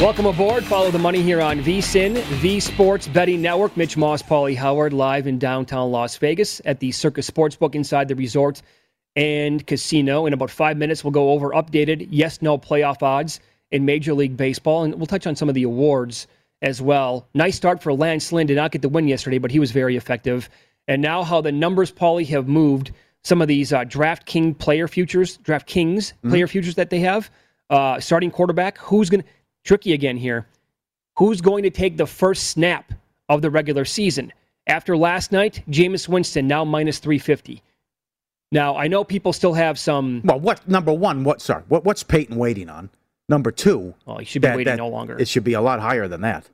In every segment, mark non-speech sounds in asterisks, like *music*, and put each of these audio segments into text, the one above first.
Welcome aboard. Follow the money here on VSIN, V Sports Betting Network. Mitch Moss, Paulie Howard, live in downtown Las Vegas at the Circa Sportsbook inside the resort and casino. In about five minutes, we'll go over updated yes no playoff odds in Major League Baseball, and we'll touch on some of the awards as well. Nice start for Lance Lynn. Did not get the win yesterday, but he was very effective. And now, how the numbers, Paulie, have moved some of these uh, Draft King player futures, Draft Kings Mm-hmm. player futures that they have. Uh, starting quarterback, who's going to tricky again here. Who's going to take the first snap of the regular season? After last night, Jameis Winston now minus 350. Now, I know people still have some. Well, what number one? What sorry? What, what's Peyton waiting on? Number two. Well, he should be waiting no longer. It should be a lot higher than that.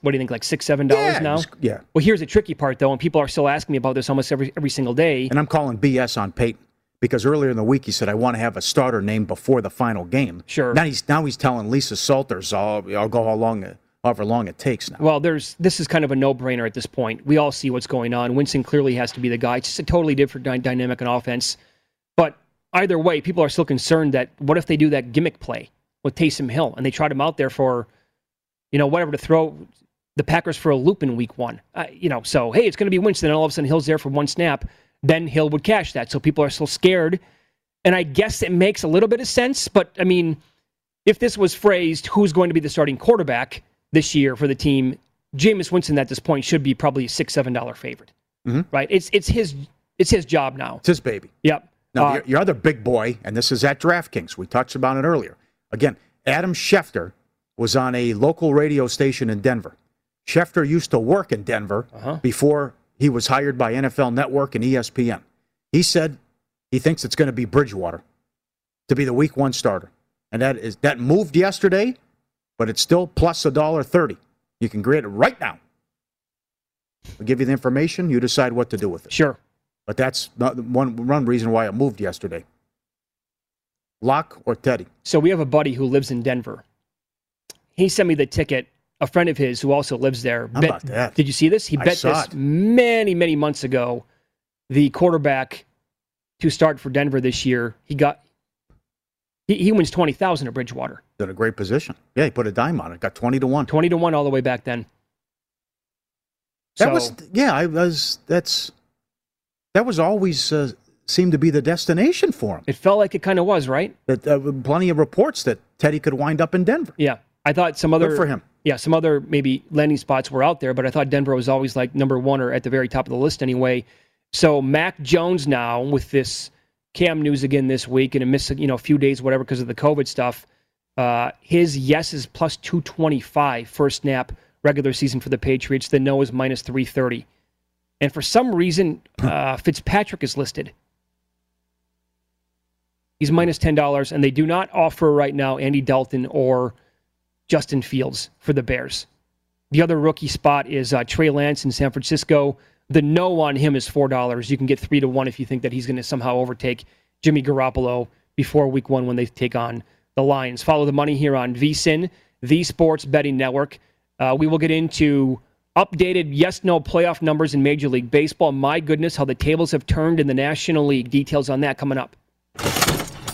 What do you think, like six, seven dollars Yeah, now? yeah. Well, here's the tricky part, though, and people are still asking me about this almost every every single day. And I'm calling BS on Peyton because earlier in the week he said I want to have a starter named before the final game. Sure. Now he's now he's telling Lisa Salters I'll, I'll go how long however long it takes now. Well, there's this is kind of a no-brainer at this point. We all see what's going on. Winston clearly has to be the guy. It's just a totally different dy- dynamic in offense. But either way, people are still concerned that what if they do that gimmick play with Taysom Hill and they tried him out there for, you know, whatever to throw the Packers for a loop in Week One. Uh, you know, so hey, it's going to be Winston, and all of a sudden Hill's there for one snap. Then Hill would cash that. So people are still scared, and I guess it makes a little bit of sense. But I mean, if this was phrased, who's going to be the starting quarterback this year for the team? Jameis Winston at this point should be probably a six, seven dollar favorite, Mhm. right? It's it's his it's his job now. It's his baby. Yep. Now, Uh, your, your other big boy, and this is at DraftKings. We touched about it earlier. Again, Adam Schefter was on a local radio station in Denver. Schefter used to work in Denver Uh-huh. before he was hired by NFL Network and ESPN. He said he thinks it's going to be Bridgewater to be the Week One starter, and that is that moved yesterday, but it's still plus a dollar thirty. You can grade it right now. We'll give you the information. You decide what to do with it. Sure. But that's not one one reason why it moved yesterday. Lock or Teddy? So we have a buddy who lives in Denver. He sent me the ticket. A friend of his who also lives there. How bet- about that? Did you see this? He I bet this it. many, many months ago. The quarterback to start for Denver this year. He got. He, he wins twenty thousand at Bridgewater. In a great position. Yeah, he put a dime on it. Got twenty to one. Twenty to one all the way back then. That So- was yeah. I was that's that was always uh, seemed to be the destination for him. It felt like it kind of was, right? That uh, plenty of reports that Teddy could wind up in Denver. Yeah. I thought some other Good for him. Yeah, some other maybe landing spots were out there, but I thought Denver was always like number one or at the very top of the list anyway. So Mac Jones now with this Cam news again this week and a miss you know a few days whatever because of the COVID stuff. Uh, his yes is plus two twenty five first snap regular season for the Patriots. The no is minus three thirty, and for some reason uh, Fitzpatrick is listed. He's minus ten dollars, and they do not offer right now Andy Dalton or Justin Fields for the Bears. The other rookie spot is uh, Trey Lance in San Francisco. The no on him is four dollars. You can get three to one if you think that he's going to somehow overtake Jimmy Garoppolo before Week One when they take on the Lions. Follow the money here on VSIN, the Sports Betting Network. Uh, we will get into updated yes/no playoff numbers in Major League Baseball. My goodness, how the tables have turned in the National League. Details on that coming up.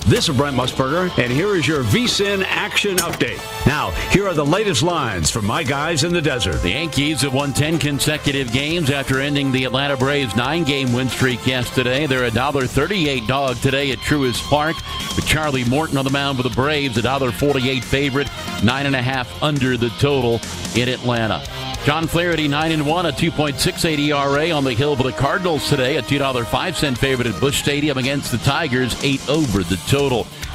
This is Brent Musburger, and here is your VSIN action update. Now, here are the latest lines from my guys in the desert. The Yankees have won 10 consecutive games after ending the Atlanta Braves nine game win streak yesterday. They're a $1.38 dog today at Truist Park. With Charlie Morton on the mound for the Braves, a $1.48 favorite, 9.5 under the total in Atlanta. John Flaherty, 9 and 1, a 2.68 ERA on the hill for the Cardinals today, a $2.05 favorite at Busch Stadium against the Tigers, 8 over the total.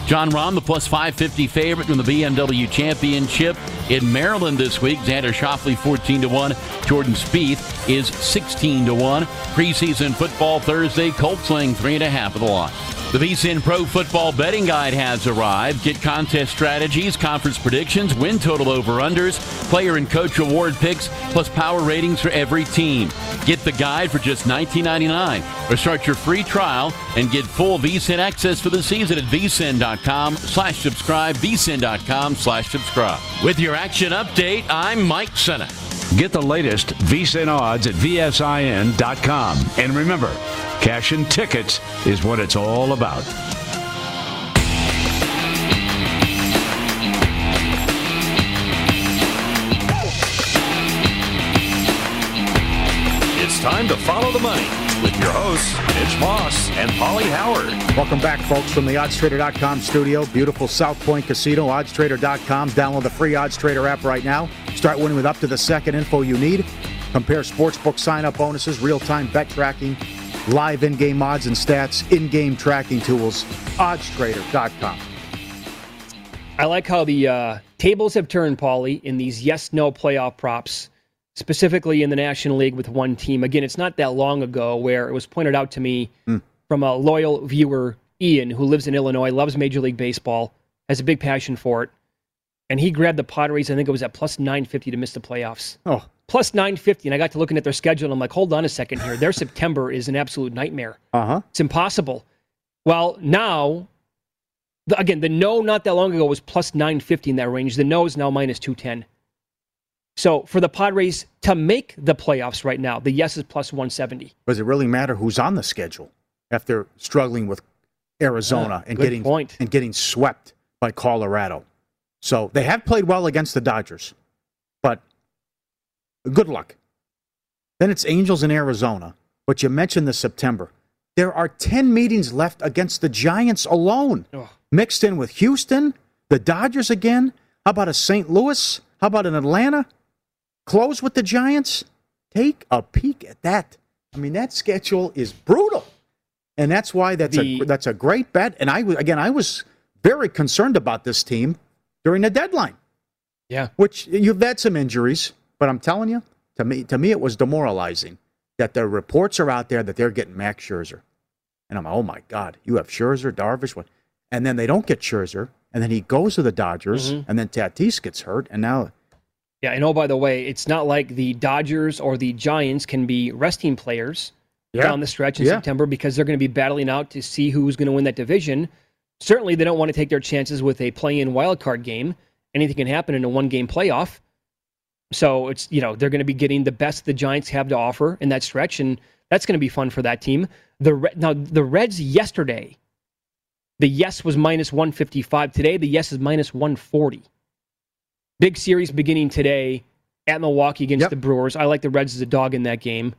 Jon Rahm, the plus 550 favorite in the BMW Championship in Maryland this week. Xander Schauffele, 14 to 1. Jordan Spieth is 16 to 1. Preseason football Thursday, Colts laying 3.5 of the line. The VSIN Pro Football Betting Guide has arrived. Get contest strategies, conference predictions, win total over-unders, player and coach award picks, plus power ratings for every team. Get the guide for just $19.99 or start your free trial and get full VSIN access for the season at vsin.com slash subscribe, vsin.com slash subscribe. With your action update, I'm Mike Senna. Get the latest VSIN odds at vsin.com. And remember, cashing tickets is what it's all about. It's time to follow the money with your hosts, Mitch Moss and Paulie Howard. Welcome back, folks, from the OddsTrader.com studio. Beautiful South Point Casino. OddsTrader.com. Download the free OddsTrader app right now. Start winning with up to the second info you need. Compare sportsbook sign-up bonuses, real-time bet tracking, live in-game odds and stats, in-game tracking tools. OddsTrader.com. I like how the uh, tables have turned, Paulie, in these yes/no playoff props, specifically in the National League with one team. Again, it's not that long ago where it was pointed out to me from a loyal viewer, Ian, who lives in Illinois, loves Major League Baseball, has a big passion for it, and he grabbed the Padres. I think it was at plus nine fifty to miss the playoffs. Oh, plus 950 and i got to looking at their schedule and i'm like hold on a second here. Their september is an absolute nightmare. Uh-huh. it's impossible. Well now the, again the no not that long ago was plus 950 in that range. The no is now minus 210 so for the padres to make the playoffs right now the yes is plus 170 Does it really matter who's on the schedule after struggling with Arizona Ah, and getting point. and getting swept by Colorado? So they have played well against the Dodgers, good luck. Then it's Angels in Arizona, but you mentioned the September. There are 10 meetings left against the Giants alone, mixed in with Houston, the Dodgers again. How about a St. Louis? How about an Atlanta? Close with the Giants? Take a peek at that. I mean, that schedule is brutal. And that's why that's The- a that's a great bet. And I was again, I was very concerned about this team during the deadline. Yeah. Which you've had some injuries, but I'm telling you, to me, to me, it was demoralizing that the reports are out there that they're getting Max Scherzer, and I'm like, oh my god, you have Scherzer, Darvish, what? And then they don't get Scherzer, and then he goes to the Dodgers, Mhm. and then Tatis gets hurt, and now yeah and oh by the way it's not like the dodgers or the giants can be resting players Yeah. down the stretch in Yeah. september because they're going to be battling out to see who's going to win that division certainly they don't want to take their chances with a play-in wild card game anything can happen in a one game playoff so it's you know they're going to be getting the best the giants have to offer in that stretch and that's going to be fun for that team. The now the reds yesterday the yes was minus 155 today the yes is minus 140 big series beginning today at milwaukee against Yep. the brewers. I like the reds as a dog in that game.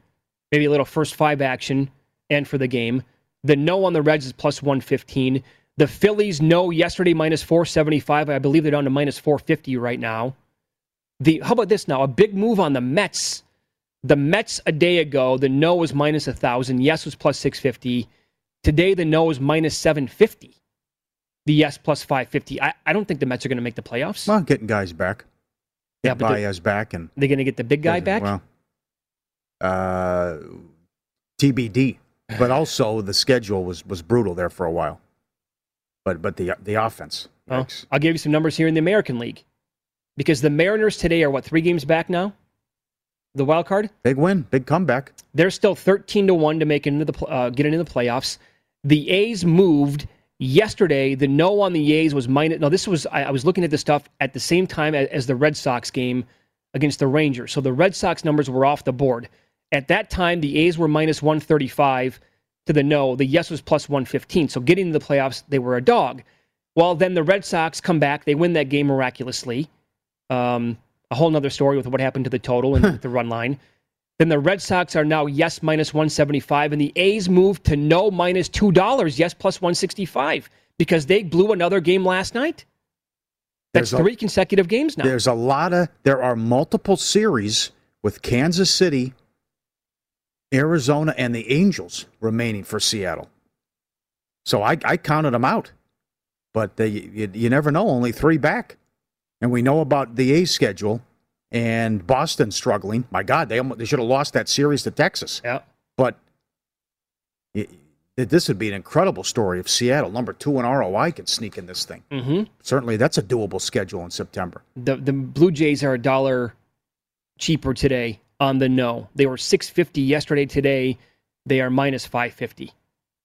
Maybe a little first five action and for the game. The no on the reds is plus 115 The Phillies, no, yesterday minus 475. I believe they're down to minus 450 right now. The how about this now? A big move on the Mets. The Mets a day ago, the no was minus 1,000. Yes was plus 650. Today, the no is minus 750. The yes plus 550. I, I don't think the Mets are going to make the playoffs. Well, getting guys back. Yeah, Get but they're- Baez back and They're going to get the big guy back? Well, uh, TBD. *sighs* But also the schedule was was brutal there for a while. But but the the offense. Well, I'll give you some numbers here in the American League. Because the Mariners today are what, three games back now? The wild card? Big win, big comeback. They're still 13 to 1 to make it into the uh, get into the playoffs. The A's moved yesterday. The no on the A's was minus. No, this was I, I was looking at the stuff at the same time as, as the Red Sox game against the Rangers. So the Red Sox numbers were off the board. At that time, the A's were minus 135 to the no. The yes was plus 115. So getting to the playoffs, they were a dog. Well, then the Red Sox come back. They win that game miraculously. Um, a whole nother story with what happened to the total and *laughs* the run line. Then the Red Sox are now yes minus 175, and the A's move to no minus $2, yes plus 165, because they blew another game last night. That's There's a- three consecutive games now. There's a lot of there are multiple series with Kansas City, Arizona, and the Angels remaining for Seattle. So I, I counted them out, but they, you, you never know. Only three back, and we know about the A's schedule and Boston struggling. My God, they almost, they should have lost that series to Texas. Yeah, but it, this would be an incredible story if Seattle, number two in ROI, can sneak in this thing. hmm Certainly, that's a doable schedule in September. The the Blue Jays are a dollar cheaper today on the no. They were 650 yesterday. Today, they are minus 550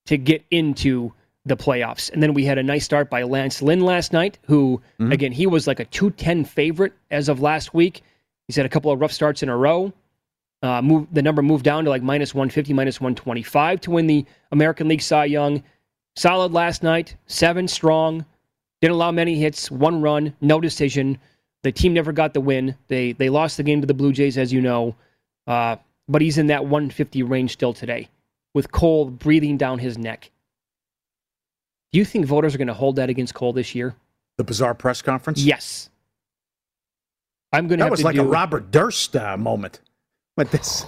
to get into the playoffs. And then we had a nice start by Lance Lynn last night, who Mhm. again he was like a 210 favorite as of last week. He's had a couple of rough starts in a row. Uh, move, the number moved down to like minus 150, minus 125 to win the American League Cy Young. Solid last night, seven strong. Didn't allow many hits, one run, no decision. The team never got the win. They they lost the game to the Blue Jays, as you know. Uh, but he's in that 150 range still today, with Cole breathing down his neck. Do you think voters are going to hold that against Cole this year? The bizarre press conference. Yes. I'm going to That was to like do, a Robert Durst uh, moment. But this,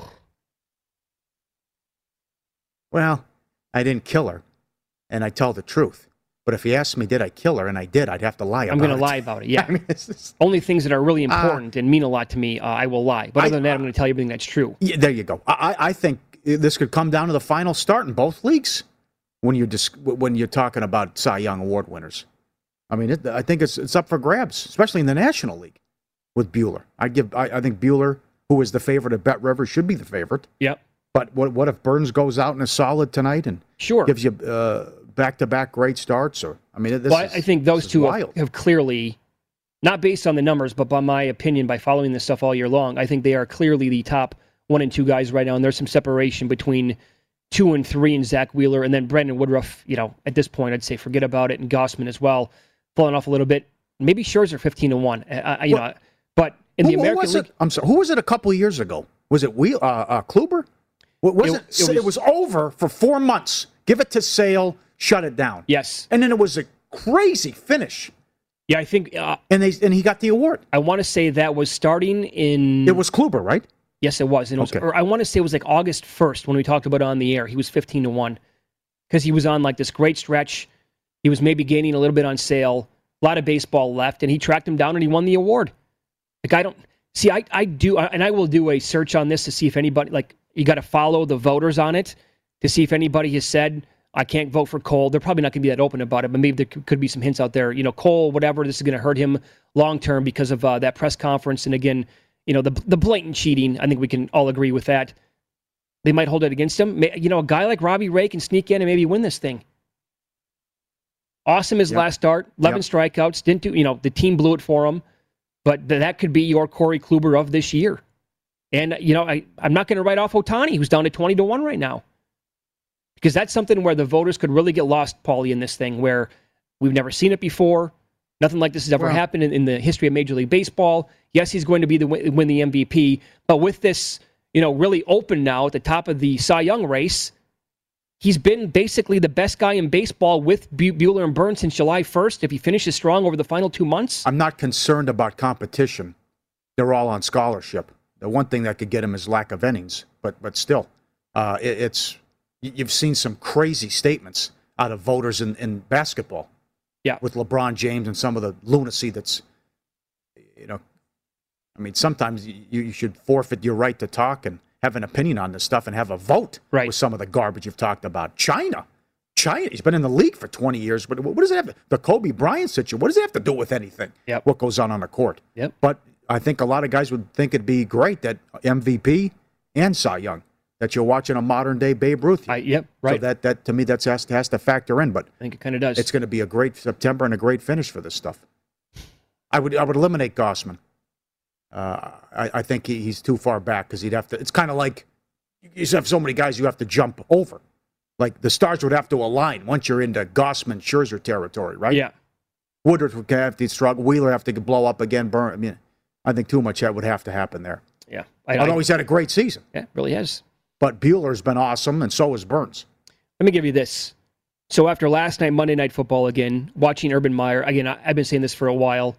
well, I didn't kill her, and I tell the truth. But if he asked me, did I kill her, and I did, I'd have to lie about I'm going to lie about it. Yeah. *laughs* I mean, just- Only things that are really Uh, important and mean a lot to me, uh, I will lie. But I- other than that, I'm going to tell you everything that's true. yeah, there you go. I, I I think this could come down to the final start in both leagues when you're dis- when you're talking about Cy Young Award winners. I mean, it, I think it's it's up for grabs, especially in the National League with Buehler. I give I, I think Buehler, who is the favorite of Bet Rivers, should be the favorite. Yep. But what what if Burnes goes out and is solid tonight and Sure. gives you back to back great starts? Or I mean, this well, is, I think those two have, have clearly, not based on the numbers, but by my opinion, by following this stuff all year long, I think they are clearly the top one and two guys right now. And there's some separation between two and three and Zack Wheeler, and then Brandon Woodruff. You know, at this point, I'd say forget about it, and Gausman as well, falling off a little bit. Maybe Scherzer 15 to one. I- you Well, know, but in the Who- who American was League, it? I'm sorry. Who was it a couple of years ago? Was it Wheel, uh, uh, Kluber? Wa- Was It- it, it it, was, over for four months. Give it to Sale, shut it down. yes, And then it was a crazy finish, yeah, I think uh, and they and he got the award. I want to say that was starting in. It was Kluber, right? Yes, it was. And it was, Okay. or I want to say it was like August 1st when we talked about it on the air. He was 15 to 1 because he was on like this great stretch. He was maybe gaining a little bit on sale, a lot of baseball left, and he tracked him down and he won the award. Like, I don't see, I, I do, and I will do a search on this to see if anybody, like, you got to follow the voters on it to see if anybody has said, I can't vote for Cole. They're probably not going to be that open about it, but maybe there could could be some hints out there. You know, Cole, whatever, this is going to hurt him long term because of uh, that press conference. And again, you know, the the blatant cheating. I think we can all agree with that. They might hold it against him. You know, a guy like Robbie Ray can sneak in and maybe win this thing. Awesome his Yep. last start, 11 Yep. strikeouts. Didn't do, you know, the team blew it for him, but th- that could be your Corey Kluber of this year. And, you know, I, I'm not going to write off Ohtani, who's down to 20 to 1 right now. Because that's something where the voters could really get lost, Paulie, in this thing, where we've never seen it before. Nothing like this has ever happened in, in the history of Major League Baseball. Yes, he's going to be the win win the MVP, but with this, you know, really open now at the top of the Cy Young race, he's been basically the best guy in baseball with Buehler and Burnes since July 1st. If he finishes strong over the final two months, I'm not concerned about competition. They're all on scholarship. The one thing that could get him is lack of innings, but but still, uh, it, it's you've seen some crazy statements out of voters in, in basketball. Yeah, with LeBron James and some of the lunacy that's, you know, I mean, sometimes you, you should forfeit your right to talk and have an opinion on this stuff and have a vote right. with some of the garbage you've talked about. China, China, he's been in the league for 20 years, but what does it have? The Kobe Bryant situation, what does it have to do with anything? Yep. What goes on on the court? Yep. But I think a lot of guys would think it'd be great that MVP and Cy Young that you're watching a modern day Babe Ruth. I, yep, right. So that that to me that's has to, has to factor in. But I think it kind of does. It's going to be a great September and a great finish for this stuff. I would I would eliminate Gausman. Uh, I, I think he, he's too far back because he'd have to. It's kind of like you have so many guys you have to jump over. Like the stars would have to align once you're into Gausman Scherzer territory, right? Yeah. Woodruff would have to struggle. Wheeler have to blow up again. Burn. I mean, I think too much that would have to happen there. Yeah. I, Although he's had a great season. Yeah, really has. But Buehler's been awesome, and so has Burnes. Let me give you this. So after last night, Monday Night Football again, watching Urban Meyer again, I, have been saying this for a while.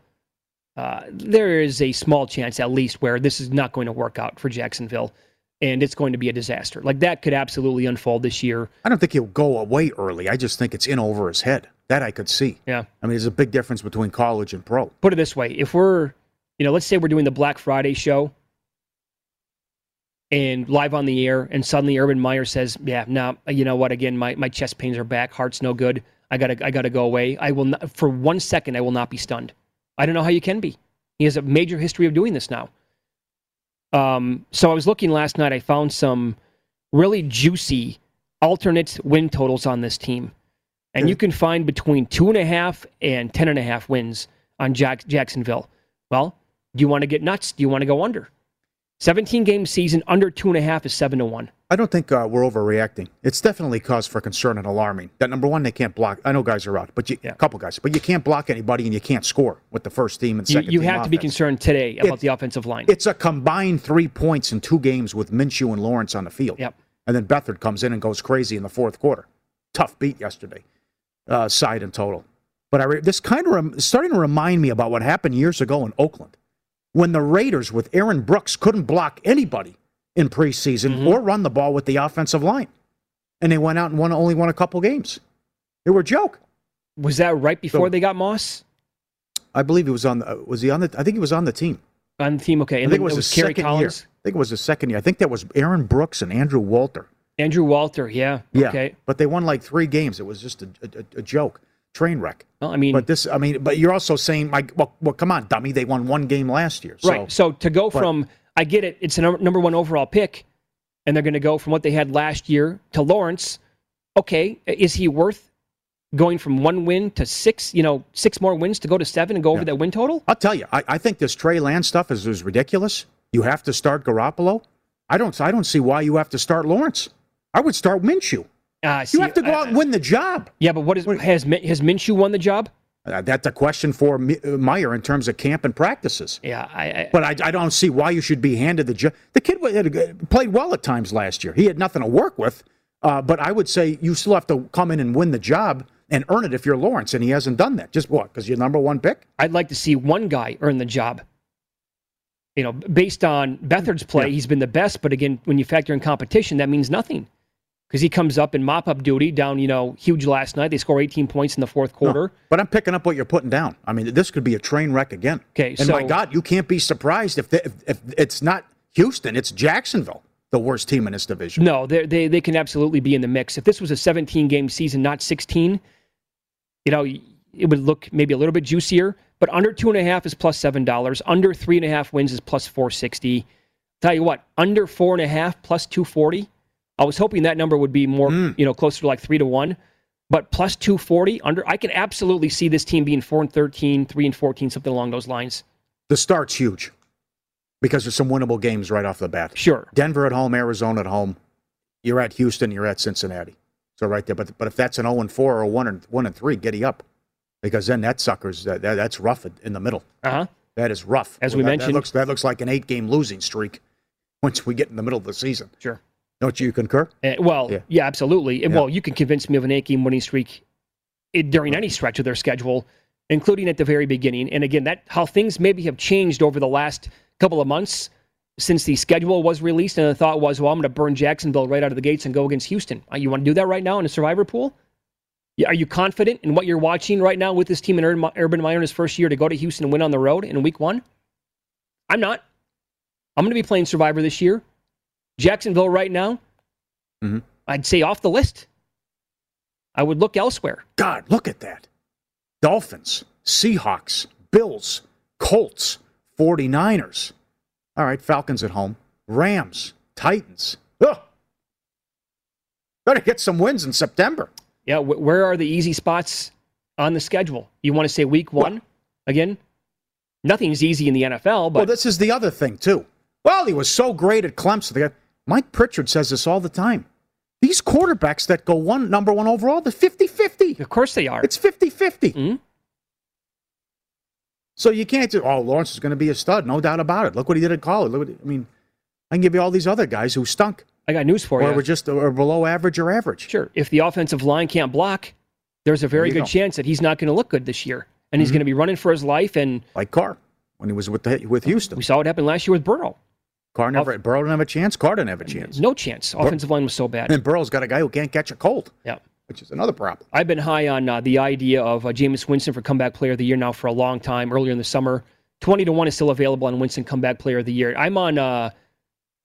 Uh, there is a small chance, at least, where this is not going to work out for Jacksonville, and it's going to be a disaster. Like that could absolutely unfold this year. I don't think he'll go away early. I just think it's in over his head. That I could see. Yeah. I mean, there's a big difference between college and pro. Put it this way: if we're, you know, let's say we're doing the Black Friday show, and live on the air, and suddenly Urban Meyer says, "Yeah, no, you know what? Again, my, my chest pains are back. Heart's no good. I gotta I gotta go away. I will not for one second. I will not be stunned. I don't know how you can be. He has a major history of doing this now. Um, so I was looking last night. I found some really juicy alternate win totals on this team, and you can find between two and a half and ten and a half wins on Jack- Jacksonville. Well, do you want to get nuts? Do you want to go under? 17 game season under two and a half is seven to one. I don't think uh, we're overreacting. It's definitely cause for concern and alarming. That number one, they can't block. I know guys are out, but you, a couple guys, but you can't block anybody and you can't score with the first team and You, second. you team have to be concerned today about It- the offensive line. It's a combined three points in two games with Minshew and Lawrence on the field. Yep. And then Beathard comes in and goes crazy in the fourth quarter. Tough beat yesterday, uh, side and total. But I re- this kind of rem- starting to remind me about what happened years ago in Oakland when the Raiders with Aaron Brooks couldn't block anybody in preseason Mm-hmm. or run the ball with the offensive line, and they went out and won only won a couple games. They were a joke. Was that right before So- they got Moss I believe he was on. The, was he on the? I think he was on the team. on the team? Okay, I and think then it was, his Kerry second Collins, year. I think it was his second year. I think that was Aaron Brooks and Andrew Walter. Andrew Walter. Yeah. Yeah. Okay. But they won like three games. It was just a, a, a joke, train wreck. Well, I mean, But this, I mean, but you're also saying, like, well, well, come on, dummy. They won one game last year. So, right. So to go but- from I get it, it's a number, one overall pick, and they're going to go from what they had last year to Lawrence. Okay, is he worth going from one win to six? You know, six more wins to go to seven and go over that win total? I'll tell you, I, I think this Trey Lance stuff is, is ridiculous. You have to start Garoppolo. I don't, I don't see why you have to start Lawrence. I would start Minshew. Uh, you have to go out and win the job. Yeah, but what is has has Minshew won the job? Uh, that's a question for uh, Meyer in terms of camp and practices. Yeah, I, I But I, I don't see why you should be handed the job. The kid had played well at times last year. He had nothing to work with. Uh, but I would say you still have to come in and win the job and earn it if you're Lawrence, and he hasn't done that. Just what? Because you're number one pick. I'd like to see one guy earn the job. You know, based on Beathard's play, he's been the best. But again, when you factor in competition, that means nothing because he comes up in mop up duty down, you know, huge last night. They score 18 points in the fourth quarter. But I'm picking up what you're putting down. I mean, this could be a train wreck again. Okay, and my God, you can't be surprised if, the, if, if it's not Houston, it's Jacksonville, the worst team in this division. No, they they they can absolutely be in the mix. If this was a 17 game season, not 16, you know, it would look maybe a little bit juicier. But under two and a half is plus seven dollars. Under three and a half wins is plus 460. Tell you what, under four and a half plus 240. I was hoping that number would be more, you know, closer to like three to one. But plus 240 under, I can absolutely see this team being four and 13, three and 14, something along those lines. The start's huge because there's some winnable games right off the bat. Sure. Denver at home, Arizona at home. You're at Houston, you're at Cincinnati. So right there. But but if that's an 0 and 4 or a 1 and 1 and 3, giddy up. Because then that sucker's that, that- that's rough in the middle. Uh huh. That is rough. As we That- mentioned- that looks that looks like an eight game losing streak once we get in the middle of the season. Sure. Don't you concur? Uh, well, Yeah. yeah, absolutely. And Yeah. Well, you can convince me of an eight-game winning streak during any stretch of their schedule, including at the very beginning. And again, that how things maybe have changed over the last couple of months since the schedule was released. And the thought was, well, I'm going to burn Jacksonville right out of the gates and go against Houston. Uh, You want to do that right now in a survivor pool? Are you confident in what you're watching right now with this team in Urban Urban Meyer in his first year to go to Houston and win on the road in week one? I'm not. I'm going to be playing Survivor this year. Jacksonville right now, Mhm. I'd say off the list. I would look elsewhere. God, look at that. Dolphins, Seahawks, Bills, Colts, 49ers. All right, Falcons at home. Rams, Titans. Ugh. Better get some wins in September. Yeah, wh- where are the easy spots on the schedule? You want to say week one again? Nothing's easy in the NFL, but well, this is the other thing, too. Well, he was so great at Clemson. Mike Pritchard says this all the time. These quarterbacks that go one number one overall, they're 50 50. of course they are. It's 50 50. Mhm. So you can't just, oh, Lawrence is going to be a stud. No doubt about it. Look what he did at college. Look what, I mean, I can give you all these other guys who stunk I got news for you. or you. were just or below average or average. Sure. If the offensive line can't block, there's a very good go. chance that he's not going to look good this year. And he's Mhm. going to be running for his life. And Like Carr when he was with, the, with Houston. we saw what happened last year with Burrow. Carr never, Burrow didn't have a chance. Carr didn't have a chance. No chance. Offensive line was so bad. And Burrow's got a guy who can't catch a cold, Yeah. which is another problem. I've been high on uh, the idea of uh, Jameis Winston for comeback player of the year now for a long time. Earlier in the summer, twenty to one is still available on Winston comeback player of the year. I'm on uh,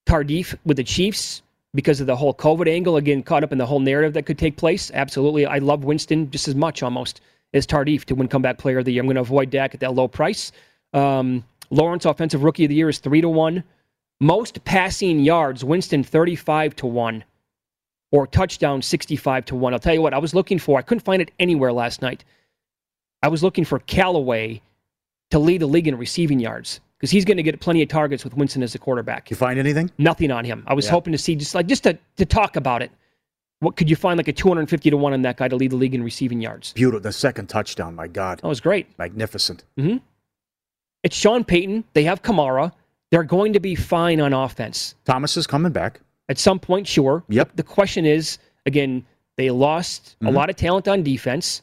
Tardif with the Chiefs because of the whole COVID angle. Again, caught up in the whole narrative that could take place. Absolutely, I love Winston just as much almost as Tardif to win comeback player of the year. I'm going to avoid Dak at that low price. Um, Lawrence offensive rookie of the year is three to one. Most passing yards, Winston thirty-five to one or touchdown 65 to 1. I'll tell you what, I was looking for, I couldn't find it anywhere last night. I was looking for Callaway to lead the league in receiving yards because he's going to get plenty of targets with Winston as the quarterback. You find anything? Nothing on him. I was Yeah. hoping to see just like just to, to talk about it. What could you find like a 250 to 1 on that guy to lead the league in receiving yards? Beautiful. The second touchdown, my God. That was great. Magnificent. Mm-hmm. It's Sean Payton. They have Kamara. They're going to be fine on offense. Thomas is coming back. At some point, sure. Yep. The question is, again, they lost a Mhm. lot of talent on defense.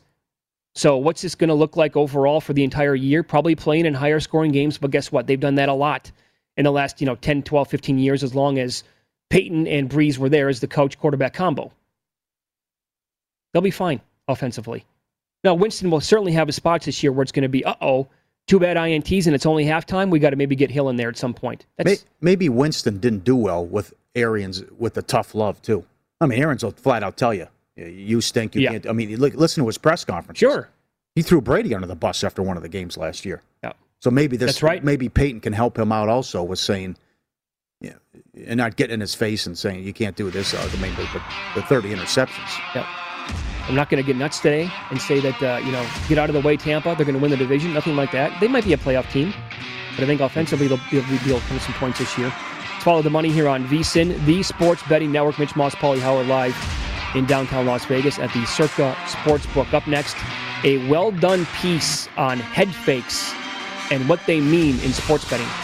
So what's this going to look like overall for the entire year? Probably playing in higher scoring games, but guess what? They've done that a lot in the last, you know, 10, 12, 15 years as long as Peyton and Brees were there as the coach quarterback combo. They'll be fine offensively. Now, Winston will certainly have his spots this year where it's going to be, uh-oh, two bad INTs and it's only halftime. We got to maybe get Hill in there at some point. That's maybe Winston didn't do well with Arians with the tough love too. I mean, Arians will flat out tell you, you stink. You Yeah. can't. I mean, look, listen to his press conference. sure. He threw Brady under the bus after one of the games last year. Yeah. So maybe this, That's right. Maybe Peyton can help him out also with saying, yeah, and not getting in his face and saying you can't do this. Uh, maybe but the thirty interceptions. Yep. I'm not going to get nuts today and say that, uh, you know, get out of the way, Tampa. They're going to win the division. Nothing like that. They might be a playoff team, but I think offensively they'll be able to deal with some points this year. Let's follow the money here on VSIN, the sports betting network. Mitch Moss, Paulie Howard live in downtown Las Vegas at the Circa Sportsbook. Up next, a well done piece on head fakes and what they mean in sports betting.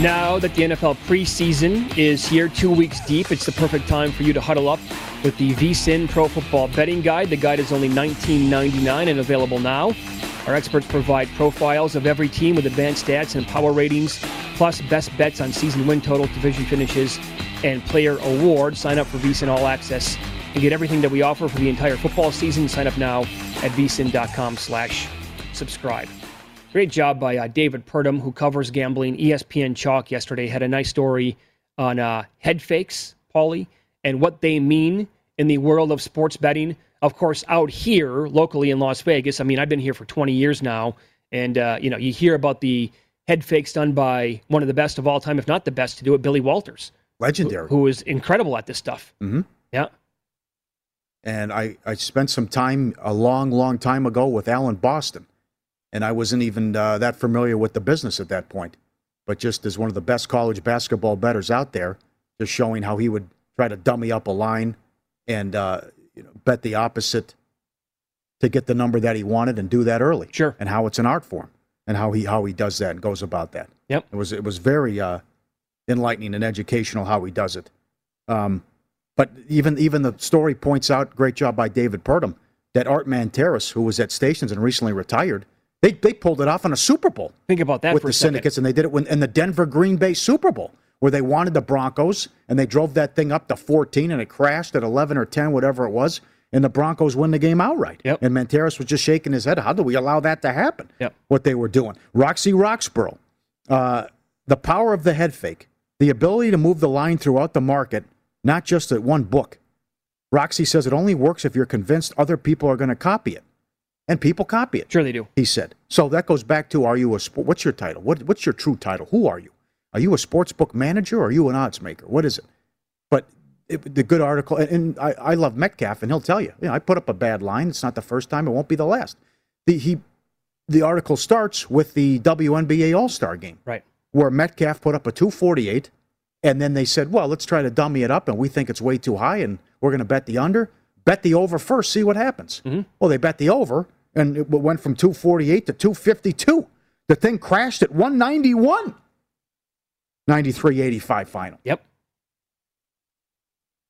Now that the NFL preseason is here two weeks deep, it's the perfect time for you to huddle up with the VSIN Pro Football Betting Guide. The guide is only $19.99 and available now. Our experts provide profiles of every team with advanced stats and power ratings, plus best bets on season win total, division finishes, and player awards. Sign up for VSIN All Access and get everything that we offer for the entire football season. Sign up now at vsin.com slash subscribe. Great job by uh, David Purdum, who covers gambling. ESPN Chalk yesterday had a nice story on uh, head fakes, Paulie, and what they mean in the world of sports betting. Of course, out here locally in Las Vegas, I mean, I've been here for 20 years now, and uh, you know, you hear about the head fakes done by one of the best of all time, if not the best to do it, Billy Walters, legendary, who, who is incredible at this stuff. Mm-hmm. Yeah. And I, I spent some time a long, long time ago with Alan Boston and I wasn't even uh, that familiar with the business at that point. But just as one of the best college basketball bettors out there, just showing how he would try to dummy up a line and uh, you know, bet the opposite to get the number that he wanted and do that early. Sure. And how it's an art form and how he how he does that and goes about that. Yep. It was it was very uh, enlightening and educational how he does it. Um, but even even the story points out, great job by David Purdum, that Art Manteris, who was at Stations and recently retired, they, they pulled it off on a Super Bowl. Think about that with the syndicates, and they did it when, in the Denver Green Bay Super Bowl, where they wanted the Broncos, and they drove that thing up to 14, and it crashed at 11 or 10, whatever it was, and the Broncos win the game outright. Yep. And Manteris was just shaking his head. How do we allow that to happen? Yep. What they were doing. Roxy Roxborough, uh, the power of the head fake, the ability to move the line throughout the market, not just at one book. Roxy says it only works if you're convinced other people are going to copy it and people copy it. Sure, they do. He said. So that goes back to: Are you a sport? What's your title? What, what's your true title? Who are you? Are you a sports book manager or are you an odds maker? What is it? But it, the good article, and, and I, I, love Metcalf, and he'll tell you, you know, I put up a bad line. It's not the first time. It won't be the last. The he, the article starts with the WNBA All Star game, right, where Metcalf put up a 248, and then they said, well, let's try to dummy it up, and we think it's way too high, and we're going to bet the under. Bet the over first, see what happens. Mm-hmm. Well, they bet the over and it went from 248 to 252. The thing crashed at 191. 93-85 final. Yep.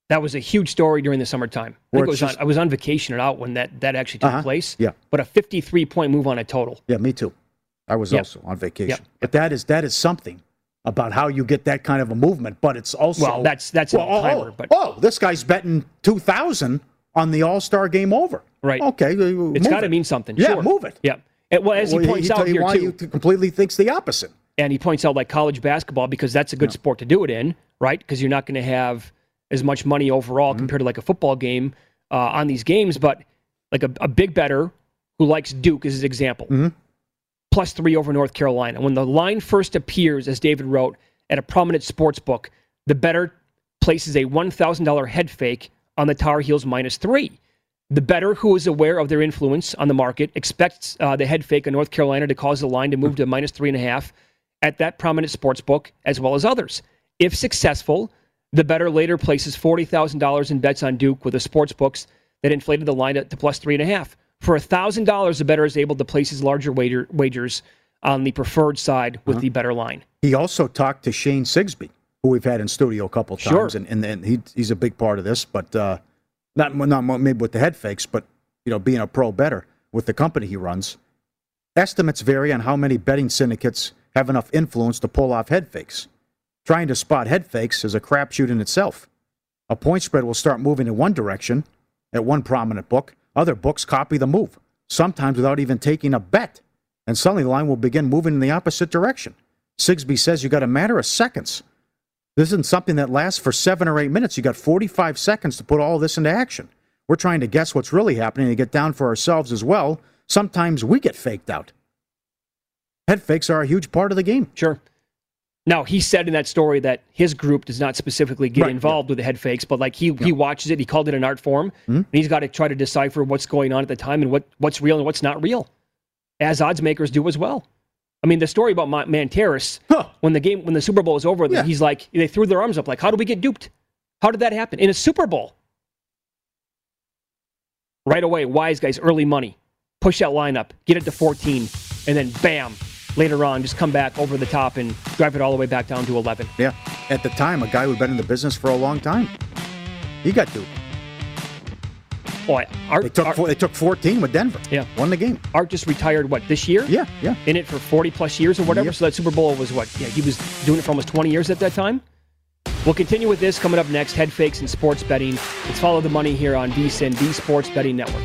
That was a huge story during the summertime. I, was just, on, I was on vacation and out when that, that actually took uh-huh, place. Yeah. But a 53 point move on a total. Yeah, me too. I was yep. also on vacation. Yep. But that is that is something about how you get that kind of a movement. But it's also well, that's that's well, an timer. Oh, but oh, this guy's betting two thousand on the All Star game over. Right. Okay. It's got to mean something. Yeah, sure. move it. Yeah. And, well, as he points he, out he, here he, too, he completely thinks the opposite. And he points out like college basketball because that's a good yeah. sport to do it in, right? Because you're not going to have as much money overall mm-hmm. compared to like a football game uh, on these games. But like a, a, big bettor who likes Duke is his example. Mm-hmm. Plus three over North Carolina. When the line first appears, as David wrote, at a prominent sports book, the bettor places a $1,000 head fake on the Tar Heels minus three. The bettor who is aware of their influence on the market expects uh, the head fake in North Carolina to cause the line to move to minus three and a half at that prominent sports book as well as others. If successful, the bettor later places $40,000 in bets on Duke with the sports books that inflated the line to, to plus three and a half. For $1,000, the bettor is able to place his larger wager, wagers on the preferred side with Uh-huh. the better line. He also talked to Shane Sigsby, who we've had in studio a couple times, Sure. and, and, and he, he's a big part of this, but uh, not not maybe with the head fakes, but you know, being a pro bettor with the company he runs. Estimates vary on how many betting syndicates have enough influence to pull off head fakes. Trying to spot head fakes is a crapshoot in itself. A point spread will start moving in one direction at one prominent book. Other books copy the move, sometimes without even taking a bet, and suddenly the line will begin moving in the opposite direction. Sigsby says you got a matter of seconds. This isn't something that lasts for seven or eight minutes. You got 45 seconds to put all this into action. We're trying to guess what's really happening and get down for ourselves as well. Sometimes we get faked out. Head fakes are a huge part of the game. Sure. Now he said in that story that his group does not specifically get Right, involved with the head fakes, but like he he watches it, he called it an art form, Hmm? and he's got to try to decipher what's going on at the time and what what's real and what's not real, as odds makers do as well. I mean, the story about Ma- Manteris when the game when the Super Bowl was over, Yeah. he's like they threw their arms up like, how did we get duped? How did that happen in a Super Bowl? Right away, wise guys, early money, push that line up, get it to 14, and then bam, later on, just come back over the top and drive it all the way back down to 11. Yeah. At the time, a guy who'd been in the business for a long time, he got duped. Boy, Art, They took Art, they took 14 with Denver. Yeah. Won the game. Art just retired, what, this year? Yeah, yeah. In it for 40 plus years or whatever. Yep. So that Super Bowl was what? Yeah, he was doing it for almost 20 years at that time. We'll continue with this coming up next head fakes and sports betting. Let's follow the money here on VSIN, the Sports Betting Network.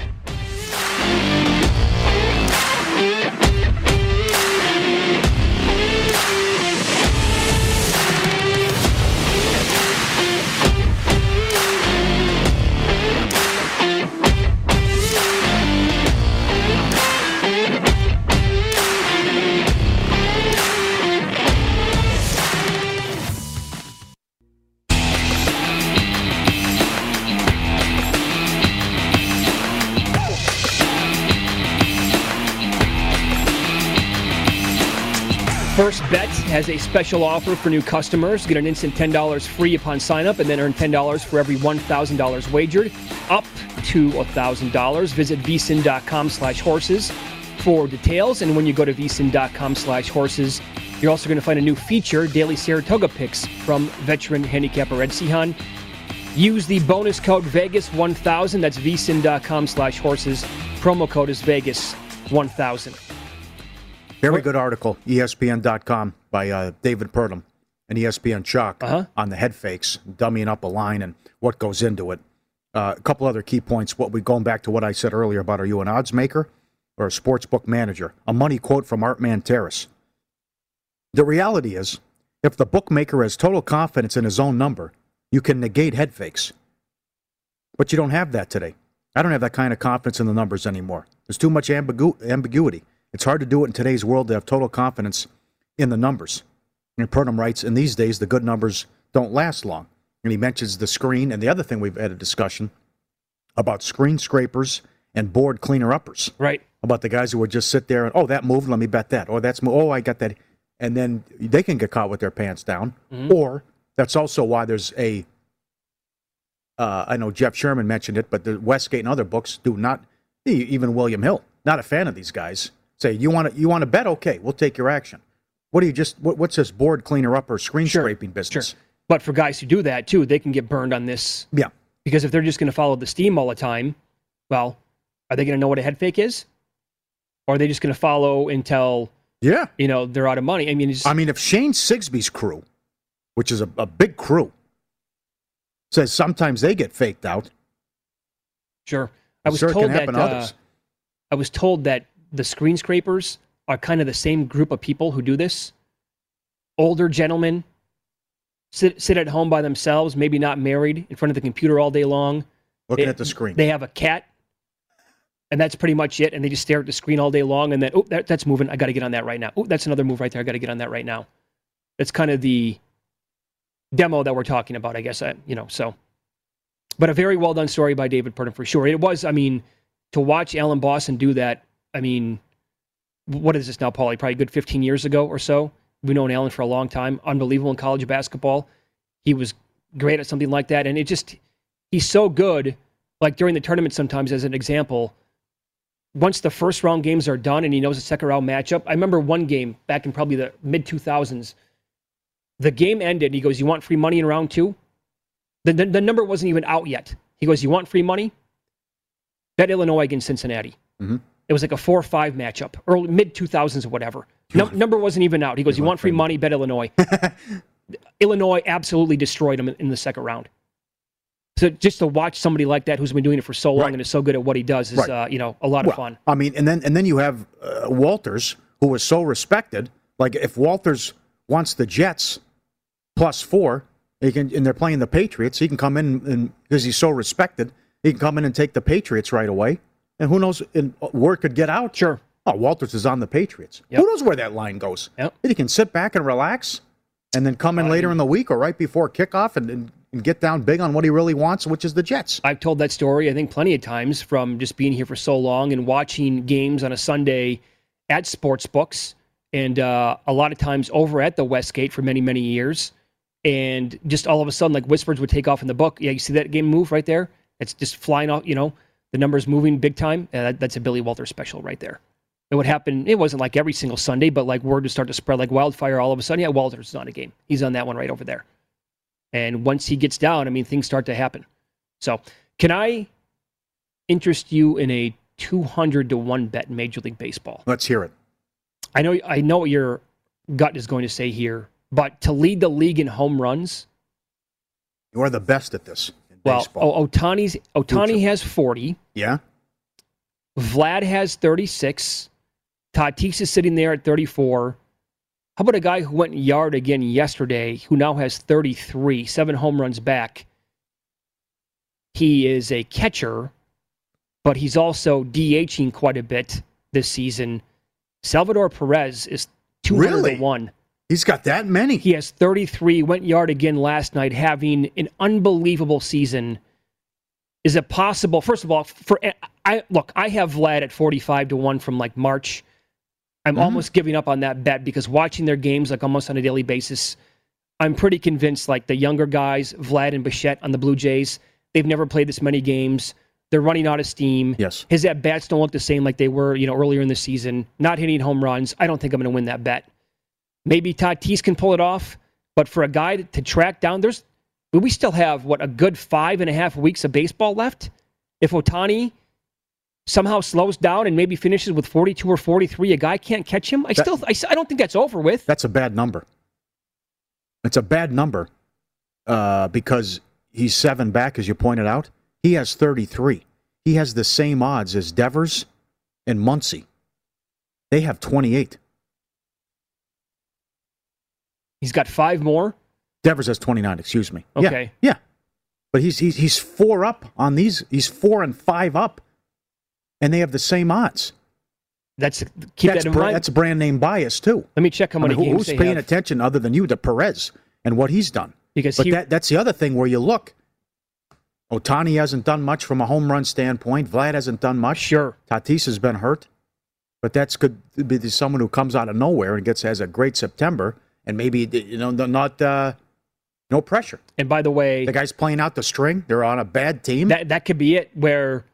First Bet has a special offer for new customers. Get an instant $10 free upon sign up and then earn $10 for every $1,000 wagered, up to $1,000. Visit vsin.com slash horses for details. And when you go to vsin.com slash horses, you're also going to find a new feature, Daily Saratoga Picks from veteran handicapper Ed Sihan. Use the bonus code Vegas1000. That's vsin.com slash horses. Promo code is Vegas1000. Very good article, ESPN.com by uh, David Purdum and ESPN Chalk Uh-huh. on the head fakes, dummying up a line and what goes into it. Uh, a couple other key points. What we going back to what I said earlier about are you an odds maker or a sports book manager? A money quote from Art Man Manteris. The reality is, if the bookmaker has total confidence in his own number, you can negate head fakes. But you don't have that today. I don't have that kind of confidence in the numbers anymore. There's too much ambigu- ambiguity. It's hard to do it in today's world to have total confidence in the numbers. And Purdum writes, in these days, the good numbers don't last long. And he mentions the screen. And the other thing we've had a discussion about screen scrapers and board cleaner uppers. Right. About the guys who would just sit there and, oh, that moved, let me bet that. Or that's, mo- oh, I got that. And then they can get caught with their pants down. Or that's also why there's a uh, I know Jeff Sherman mentioned it, but the Westgate and other books do not. Even William Hill, not a fan of these guys. Say you want to you want to bet? Okay, we'll take your action. What do you just what, what's this board cleaner up or screen scraping business? Sure. But for guys who do that too, they can get burned on this. Yeah. Because if they're just going to follow the steam all the time, well, are they going to know what a head fake is? Or are they just going to follow until Yeah. you know they're out of money? I mean, it's, I mean, if Shane Sigsby's crew, which is a, a big crew, says sometimes they get faked out. sure. I was sure told that to uh, others. I was told that the screen scrapers are kind of the same group of people who do this. Older gentlemen sit sit at home by themselves, maybe not married, in front of the computer all day long. Looking They- at the screen. They have a cat, and that's pretty much it. And they just stare at the screen all day long. And then, oh, that, that's moving. I got to get on that right now. Oh, that's another move right there. I got to get on that right now. That's kind of the demo that we're talking about, I guess. I, you know, so But a very well done story by David Purdum for sure. It was, I mean, to watch Alan Boston do that, I mean, what is this now, Paulie? Probably good 15 years ago or so. We've known Alan for a long time. Unbelievable in college basketball. He was great at something like that. And it just, he's so good. Like during the tournament, sometimes, as an example, once the first round games are done and he knows the second round matchup. I remember one game back in probably the mid 2000s. The game ended. He goes, You want free money in round two? The, the, the number wasn't even out yet. He goes, You want free money? Bet Illinois against Cincinnati. Mm-hmm. It was like a four or five matchup, early mid 2000s or whatever. No, number wasn't even out. He goes, You want free money? Bet Illinois. *laughs* Illinois absolutely destroyed him in, the second round. So just to watch somebody like that who's been doing it for so long Right. and is so good at what he does is, Right. uh, you know, a lot of fun. I mean, and then and then you have uh, Walters, who was so respected. Like if Walters wants the Jets plus four, he can, and they're playing the Patriots, he can come in and because he's so respected, he can come in and take the Patriots right away. And who knows, and word could get out. Sure. Oh, Walters is on the Patriots. Yep. Who knows where that line goes? Yep. He can sit back and relax, and then come in later in the week or right before kickoff and, and, and get down big on what he really wants, which is the Jets. I've told that story, I think, plenty of times from just being here for so long and watching games on a Sunday at sports books and uh, a lot of times over at the Westgate for many, many years. And just all of a sudden, like whispers would take off in the book. Yeah, you see that game move right there? It's just flying off, you know, the numbers moving big time. Uh, that's a Billy Walter special right there. It would happen. It wasn't like every single Sunday, but like word would start to spread like wildfire all of a sudden. Yeah, Walters is on a game. He's on that one right over there. And once he gets down, I mean, things start to happen. So, can I interest you in a 200 to 1 bet in Major League Baseball? Let's hear it. I know I know what your gut is going to say here, but to lead the league in home runs, You are the best at this well, baseball. O- Ohtani's Ohtani has 40, Yeah. Vlad has 36, Tatis is sitting there at 34. How about a guy who went yard again yesterday, who now has 33, seven home runs back? He is a catcher, but he's also DHing quite a bit this season. Salvador Perez is 200 Really? To 1. He's got that many. He has 33, went yard again last night, having an unbelievable season. Is it possible? First of all, for eh, I look, I have Vlad at 45 to 1 from like March. I'm mm-hmm. almost giving up on that bet because watching their games like almost on a daily basis, I'm pretty convinced like the younger guys, Vlad and Bichette on the Blue Jays, they've never played this many games. They're running out of steam. Yes. His at bats don't look the same like they were, you know, earlier in the season. Not hitting home runs. I don't think I'm going to win that bet. Maybe Tatis can pull it off, but for a guy to track down, there's we still have what a good five and a half weeks of baseball left. If Ohtani somehow slows down and maybe finishes with 42 or 43, a guy can't catch him. I That- still, I don't think that's over with. That's a bad number. It's a bad number uh, because he's seven back, as you pointed out. He has 33. He has the same odds as Devers and Muncy. They have 28. He's got five more. Devers has 29, excuse me. Okay. Yeah. But he's, he's, he's four up on these. He's four and five up. And they have the same odds. That's keep that's, that in bra- mind. that's brand name bias, too. Let me check how I many mean, who- who's paying have. attention other than you to Perez and what he's done? Because but he- that, that's the other thing where you look. Ohtani hasn't done much from a home run standpoint. Vlad hasn't done much. Sure. Tatis has been hurt, but that's good to be someone who comes out of nowhere and gets has a great September and maybe you know not uh, no pressure. And by the way, The guy's playing out the string. They're on a bad team. that that could be it. Where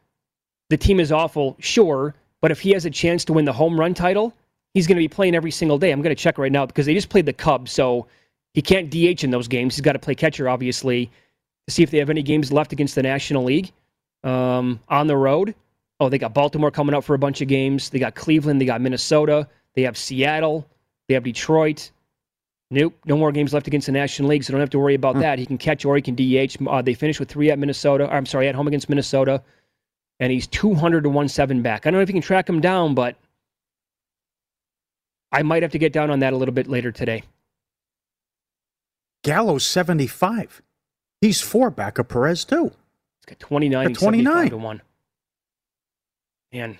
the team is awful, sure, but if he has a chance to win the home run title, he's going to be playing every single day. I'm going to check right now because they just played the Cubs, so he can't DH in those games. He's got to play catcher, obviously, to see if they have any games left against the National League um, on the road. Oh, they got Baltimore coming up for a bunch of games. They got Cleveland. They got Minnesota. They have Seattle. They have Detroit. Nope, no more games left against the National League, so don't have to worry about hmm. that. He can catch or he can DH. Uh, they finished with three at Minnesota. I'm sorry, at home against Minnesota, and he's 200 to 17 back. I don't know if you can track him down, but I might have to get down on that a little bit later today. Gallo's 75. He's four back of Perez too. He's got 29. 29 to one. And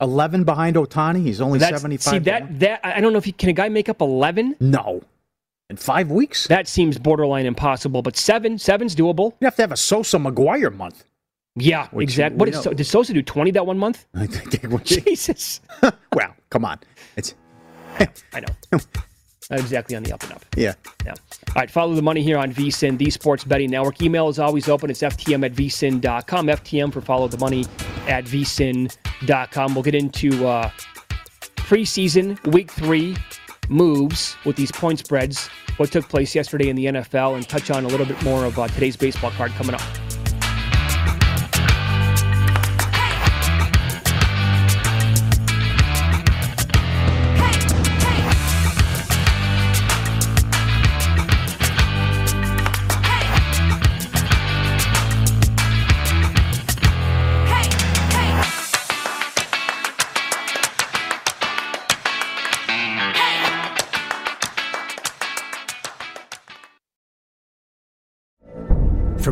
11 behind Ohtani. He's only That's, 75. See, that, that, I don't know if he can a guy make up 11? No. In five weeks? That seems borderline impossible, but seven, seven's doable. You have to have a Sosa McGwire month. Yeah, Which exactly. What did, so, did Sosa do? 20 that one month? *laughs* Jesus. *laughs* well, come on. It's. *laughs* I know. Not exactly on the up and up. yeah. Yeah. All right, follow the money here on VSIN, the Sports Betting Network. Email is always open. It's FTM at VSIN.com. FTM for follow the money at VSIN.com. We'll get into uh, preseason week three moves with these point spreads, what took place yesterday in the NFL, and touch on a little bit more of uh, today's baseball card coming up.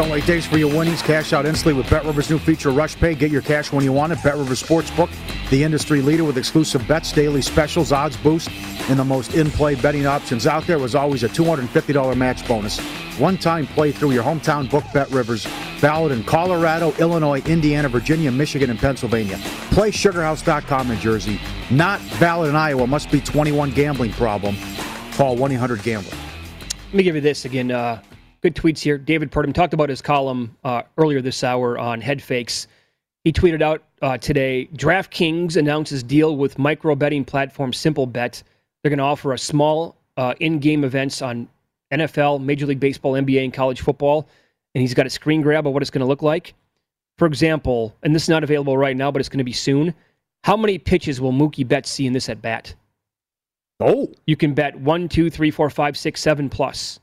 Don't wait days for your winnings. Cash out instantly with Bet Rivers' new feature, Rush Pay. Get your cash when you want it. Bet Rivers Sportsbook, the industry leader with exclusive bets, daily specials, odds boost, and the most in-play betting options out there. Was always a $250 match bonus. One-time play through your hometown book, Bet Rivers. Valid in Colorado, Illinois, Indiana, Virginia, Michigan, and Pennsylvania. Play SugarHouse.com in Jersey. Not valid in Iowa. Must be 21 gambling problem. Call 1-800-GAMBLER. Let me give you this again. Uh, good tweets here. David Purdum talked about his column uh, earlier this hour on head fakes. He tweeted out uh, today DraftKings announces deal with micro betting platform SimpleBet. They're going to offer a small uh, in game events on NFL, Major League Baseball, NBA, and college football. And he's got a screen grab of what it's going to look like. For example, and this is not available right now, but it's going to be soon. How many pitches will Mookie Betts see in this at bat? Oh. You can bet one, two, three, four, five, six, seven plus.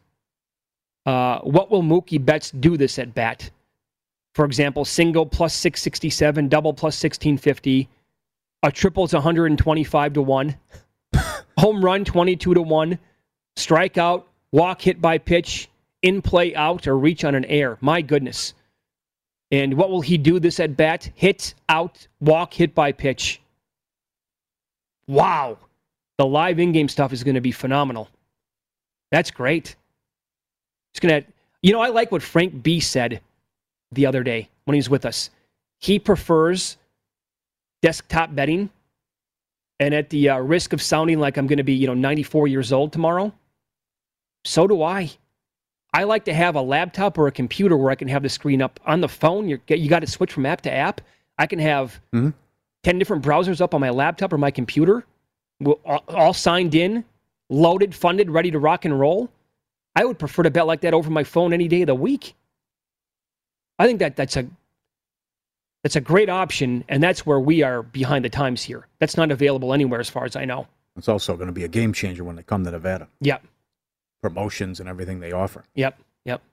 Uh, what will Mookie Betts do this at bat? For example, single plus 667, double plus 1650, a triple's 125 to 1, *laughs* home run 22 to 1, strikeout, walk hit by pitch, in play out, or reach on an air. My goodness. And what will he do this at bat? Hit, out, walk, hit by pitch. Wow. The live in game stuff is going to be phenomenal. That's great. It's going to, you know, I like what Frank B said the other day when he was with us. He prefers desktop betting, and at the uh, risk of sounding like I'm going to be, you know, 94 years old tomorrow, so do I. I like to have a laptop or a computer where I can have the screen up on the phone. You're, you got to switch from app to app. I can have Mhm. 10 different browsers up on my laptop or my computer, all signed in, loaded, funded, ready to rock and roll. I would prefer to bet like that over my phone any day of the week. I think that that's a that's a great option, and that's where we are behind the times here. That's not available anywhere, as far as I know. It's also going to be a game changer when they come to Nevada. Yep, Promotions and everything they offer. yep, yep.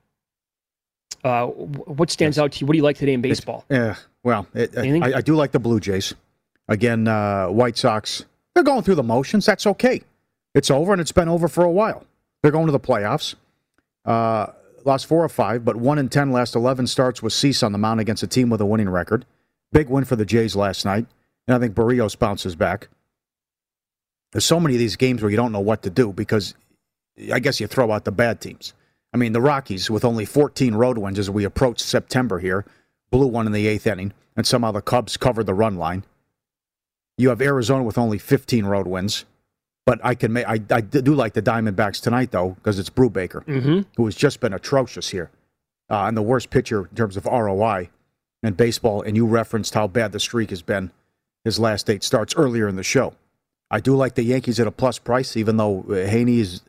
Uh, what stands out to you? What do you like today in baseball? Yeah, well, it, I, I do like the Blue Jays. Again, uh, White Sox, they're going through the motions. That's okay. It's over, and it's been over for a while. They're going to the playoffs. Uh, lost four or five, but one in ten last 11 starts with Cease on the mound against a team with a winning record. Big win for the Jays last night, and I think Berrios bounces back. There's so many of these games where you don't know what to do because I guess you throw out the bad teams. I mean, the Rockies, with only 14 road wins as we approach September here, blew one in the eighth inning, and somehow the Cubs covered the run line. You have Arizona with only 15 road wins, but I can make I, I do like the Diamondbacks tonight though because it's Brubaker, Mm-hmm. who has just been atrocious here, uh, and the worst pitcher in terms of ROI in baseball. And you referenced how bad the streak has been his last eight starts earlier in the show. I do like the Yankees at a plus price, even though uh, Heaney is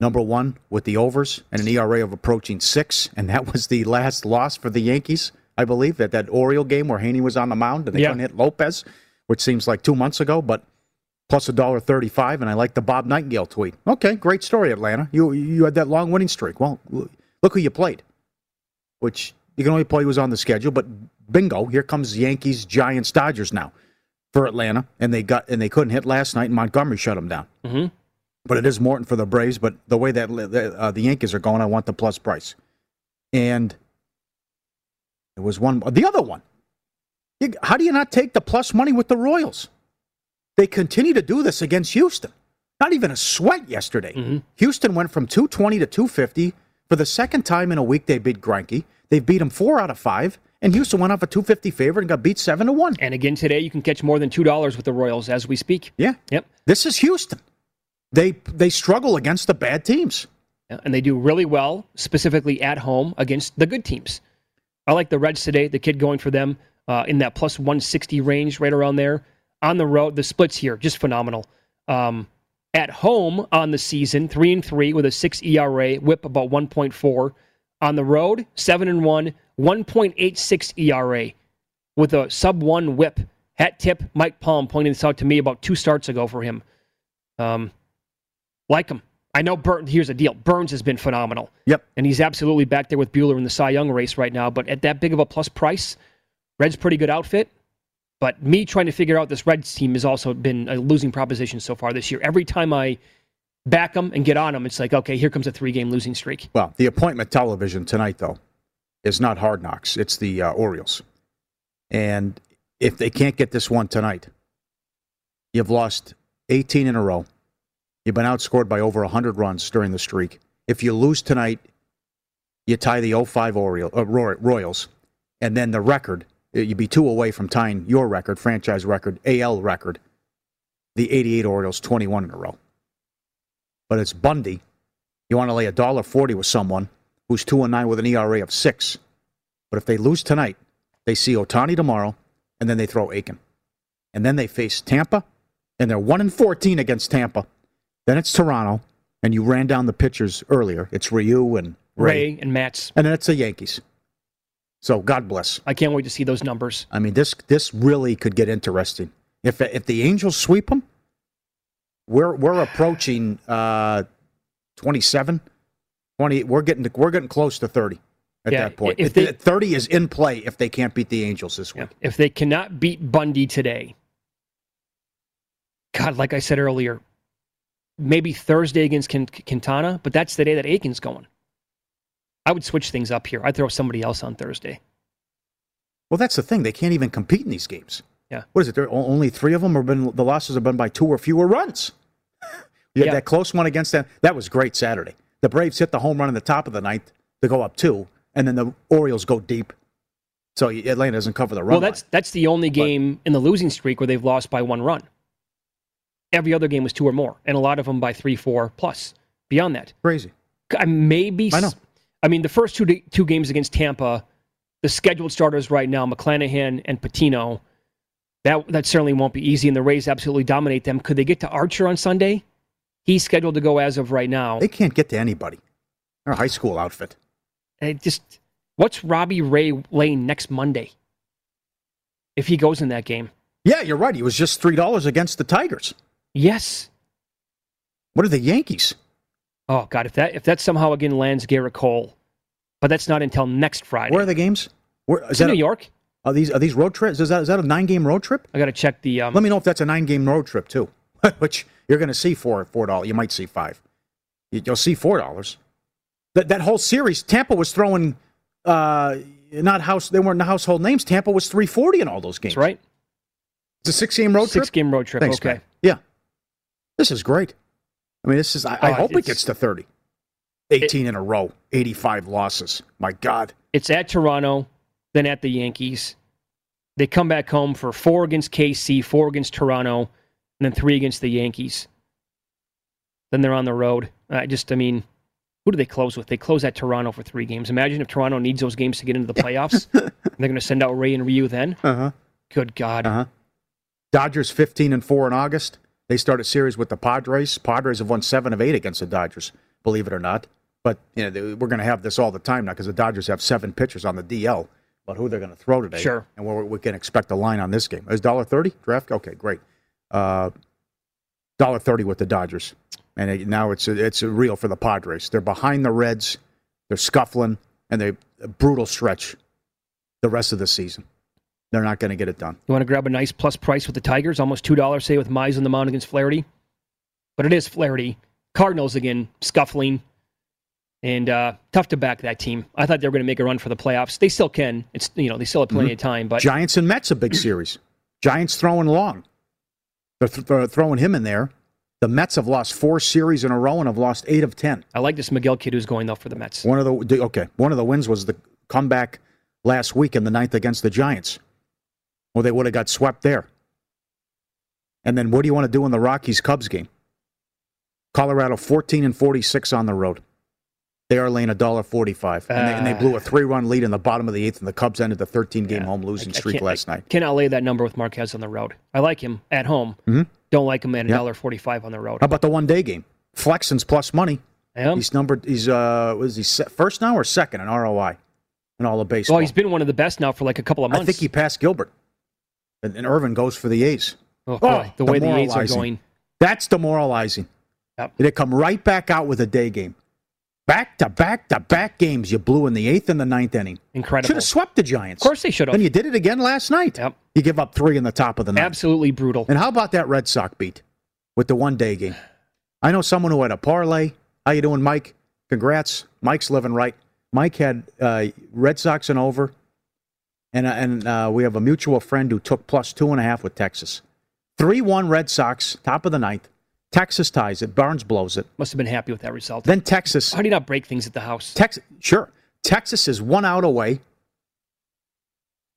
number one with the overs and an ERA of approaching six, and that was the last loss for the Yankees, I believe, at that Oriole game where Heaney was on the mound and they Yeah. couldn't hit Lopez, which seems like two months ago, but plus a dollar thirty-five, and I like the Bob Nightingale tweet. Okay, great story, Atlanta. You you had that long winning streak. Well, look who you played, which you can only play who was on the schedule, but bingo, here comes Yankees, Giants, Dodgers now for Atlanta, and they got and they couldn't hit last night, and Montgomery shut them down. Mm-hmm. But it is Morton for the Braves. But the way that the, uh, the Yankees are going, I want the plus price. And there was one, the other one. How do you not take the plus money with the Royals? They continue to do this against Houston. Not even a sweat yesterday. Houston went from 220 to 250 for the second time in a week. They beat Greinke. They beat him four out of five, and Houston went off a 250 favorite and got beat seven to one. And again today, you can catch more than two dollars with the Royals as we speak. Yeah. Yep. This is Houston. They they struggle against the bad teams. Yeah, and they do really well, specifically at home against the good teams. I like the Reds today. The kid going for them uh, in that plus 160 range, right around there. On the road, the splits here just phenomenal. Um, at home on the season, three and three with a six ERA, WHIP about 1.4. On the road, seven and one, 1.86 ERA with a sub one WHIP. Hat tip, Mike Palm pointing this out to me about two starts ago for him. Um, like him. I know Burnes. Here's the deal: Burnes has been phenomenal. Yep. and he's absolutely back there with Buehler in the Cy Young race right now. But at that big of a plus price, Reds pretty good outfit. But me trying to figure out this Reds team has also been a losing proposition so far this year. Every time I back them and get on them, it's like, okay, here comes a three-game losing streak. Well, the appointment television tonight, though, is not Hard Knocks. It's the uh, Orioles. And if they can't get this one tonight, you've lost 18 in a row. You've been outscored by over 100 runs during the streak. If you lose tonight, you tie the 05 Oriole, uh, Roy- Royals, and then the record, Uh, you'd be two away from tying your record, franchise record, AL record, the 88 Orioles, 21 in a row. But it's Bundy. You want to lay a dollar forty with someone who's two and nine with an ERA of six. But if they lose tonight, they see Ohtani tomorrow, and then they throw Akin, and then they face Tampa, and they're one and fourteen against Tampa. Then it's Toronto, and you ran down the pitchers earlier. It's Ryu and Ray, Ray and Matz. and then it's the Yankees. So God bless. I can't wait to see those numbers. I mean, this this really could get interesting. If if the Angels sweep them, we're we're approaching uh, 27, 20. We're getting we're getting close to 30 at Yeah, that point. if If they- 30 is in play if they can't beat the Angels this week. If they cannot beat Bundy today, God, like I said earlier, maybe Thursday against Quintana, but that's the day that Akin's going. I would switch things up here. I'd throw somebody else on Thursday. Well, that's the thing. They can't even compete in these games. Yeah. What is it? There are only three of them have been the losses have been by two or fewer runs. *laughs* You had Yeah. that close one against them. That was great Saturday. The Braves hit the home run in the top of the ninth to go up two, and then the Orioles go deep So Atlanta doesn't cover the run. Well, that's that's the only game in the losing streak where they've lost by one run. Every other game was two or more, and a lot of them by three, four plus. Beyond that, crazy. I maybe. I know. I mean, the first two two games against Tampa, the scheduled starters right now, McClanahan and Patino. That that certainly won't be easy, and the Rays absolutely dominate them. Could they get to Archer on Sunday? He's scheduled to go as of right now. They can't get to anybody. They're a high school outfit. And just what's Robbie Ray Lane next Monday? If he goes in that game. Yeah, you're right. He was just three dollars against the Tigers. Yes. What are the Yankees? Oh God, if that if that somehow again lands Gerrit Cole, but that's not until next Friday. Where are the games? Where is It's that New a- York. Are these are these road trips? Is that is that a nine game road trip? I got to check the. Um, Let me know if that's a nine game road trip too. *laughs* Which you're going to see for four dollars. You might see five. You- You'll see four dollars. That that whole series, Tampa was throwing uh, not house. They weren't household names. Tampa was three forty in all those games. That's right. It's a six game road trip. Six game road trip. Thanks, okay. man. Yeah, this is great. I mean, this is. I, I Oh, hope it gets to thirty. 18 in a row, 85 losses. My God. It's at Toronto, then at the Yankees. They come back home for four against KC, four against Toronto, and then three against the Yankees. Then they're on the road. I just, I mean, who do they close with? They close at Toronto for three games. Imagine if Toronto needs those games to get into the playoffs. *laughs* they're going to send out Ray and Ryu then. Uh huh. Good God. Uh huh. Dodgers 15 and 4 in August. They start a series with the Padres. Padres have won 7 of 8 against the Dodgers, believe it or not. But you know, they- we're going to have this all the time now because the Dodgers have seven pitchers on the DL. But who they're going to throw today? Sure. And where we can expect a line on this game is dollar thirty draft. Okay, great. Uh, Dollar thirty with the Dodgers, and it, now it's a, it's a real for the Padres. They're behind the Reds. They're scuffling, and they a brutal stretch the rest of the season. They're not going to get it done. You want to grab a nice plus price with the Tigers, almost two dollars, say with Mize on the mound against Flaherty. But it is Flaherty. Cardinals again scuffling, and uh, tough to back that team. I thought they were going to make a run for the playoffs. They still can. It's you know they still have plenty Mhm. of time, but Giants and Mets a big series. Giants throwing long. They're, th- they're throwing him in there. The Mets have lost four series in a row and have lost eight of ten. I like this Megill kid who's going though for the Mets. One of the the- okay, one of the wins was the comeback last week in the ninth against the Giants. Well, they would have got swept there. And then what do you want to do in the Rockies Cubs game? Colorado 14 and 46 on the road. They are laying a dollar forty-five, and, they, and they blew a three-run lead in the bottom of the eighth, and the Cubs ended the 13-game home losing I streak last I night. Cannot lay that number with Marquez on the road. I like him at home. Mhm. Don't like him at a Yeah. dollar forty-five on the road. How about the one-day game? Flexen's plus money. Yeah. He's numbered. He's uh, was he first now or second in ROI in all of baseball? Well, he's been one of the best now for like a couple of months. I think he passed Gilbert. And, and Irvin goes for the A's. Oh, boy, the way the A's are going. That's demoralizing. Yep. They come right back out with a day game. Back to back to back games you blew in the eighth and the ninth inning. Incredible. Should have swept the Giants. Of course they should have. And you did it again last night. Yep. You give up three in the top of the ninth. Absolutely brutal. And how about that Red Sox beat with the one day game? I know someone who had a parlay. How you doing, Mike? Congrats. Mike's living right. Mike had uh, Red Sox and over, and uh, and uh, we have a mutual friend who took plus two and a half with Texas. Three one Red Sox, top of the ninth. Texas ties it. Barnes blows it. Must have been happy with that result. Then Texas. How do you not break things at the house? Texas, sure. Texas is one out away,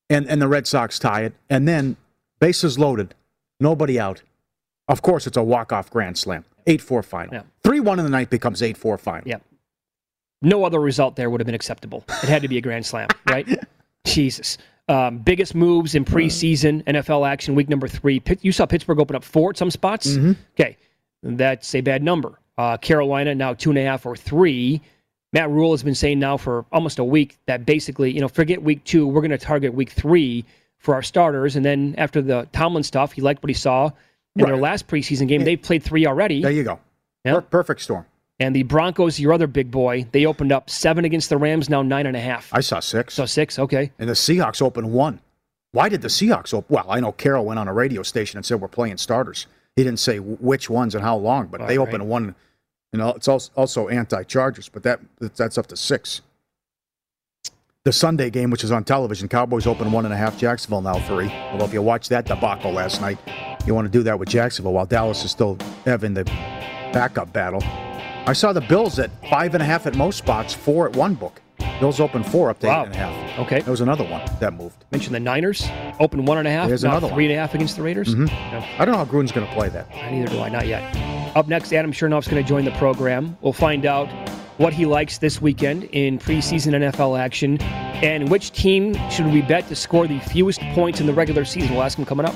and and the Red Sox tie it, and then bases loaded, nobody out. Of course, it's a walk off grand slam, eight four final. Yeah. Three one in the ninth becomes eight four final. Yeah. No other result there would have been acceptable. It had to be a grand slam, *laughs* right? Jesus. Um, biggest moves in preseason NFL action week number three. You saw Pittsburgh open up four at some spots. Mm-hmm. Okay, that's a bad number. Uh, Carolina now two and a half or three. Matt Rhule has been saying now for almost a week that basically, you know, forget week two, we're going to target week three for our starters. And then after the Tomlin stuff, he liked what he saw in their last preseason game. They've played three already. There you go. Yeah. Per- perfect storm. And the Broncos, your other big boy, they opened up seven against the Rams, now nine and a half. I saw six. So six, okay. And the Seahawks opened one. Why did the Seahawks open? Well, I know Carroll went on a radio station and said we're playing starters. He didn't say which ones and how long, but they Right, opened one. You know, it's also, anti-Chargers, but that that's up to six. The Sunday game, which is on television, Cowboys open one and a half. Jacksonville now three. Although if you watched that debacle last night, you want to do that with Jacksonville while Dallas is still having the backup battle. I saw the Bills at five and a half at most spots, four at one book. Bills open four up to Wow. eight and a half. Okay. There was another one that moved. Mentioned the Niners open one and a half, There's another three one. and a half against the Raiders. Mhm. No. I don't know how Gruden's going to play that. Neither do I, not yet. Up next, Adam Chernoff's going to join the program. We'll find out what he likes this weekend in preseason NFL action and which team should we bet to score the fewest points in the regular season. We'll ask him coming up.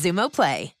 Xumo Play.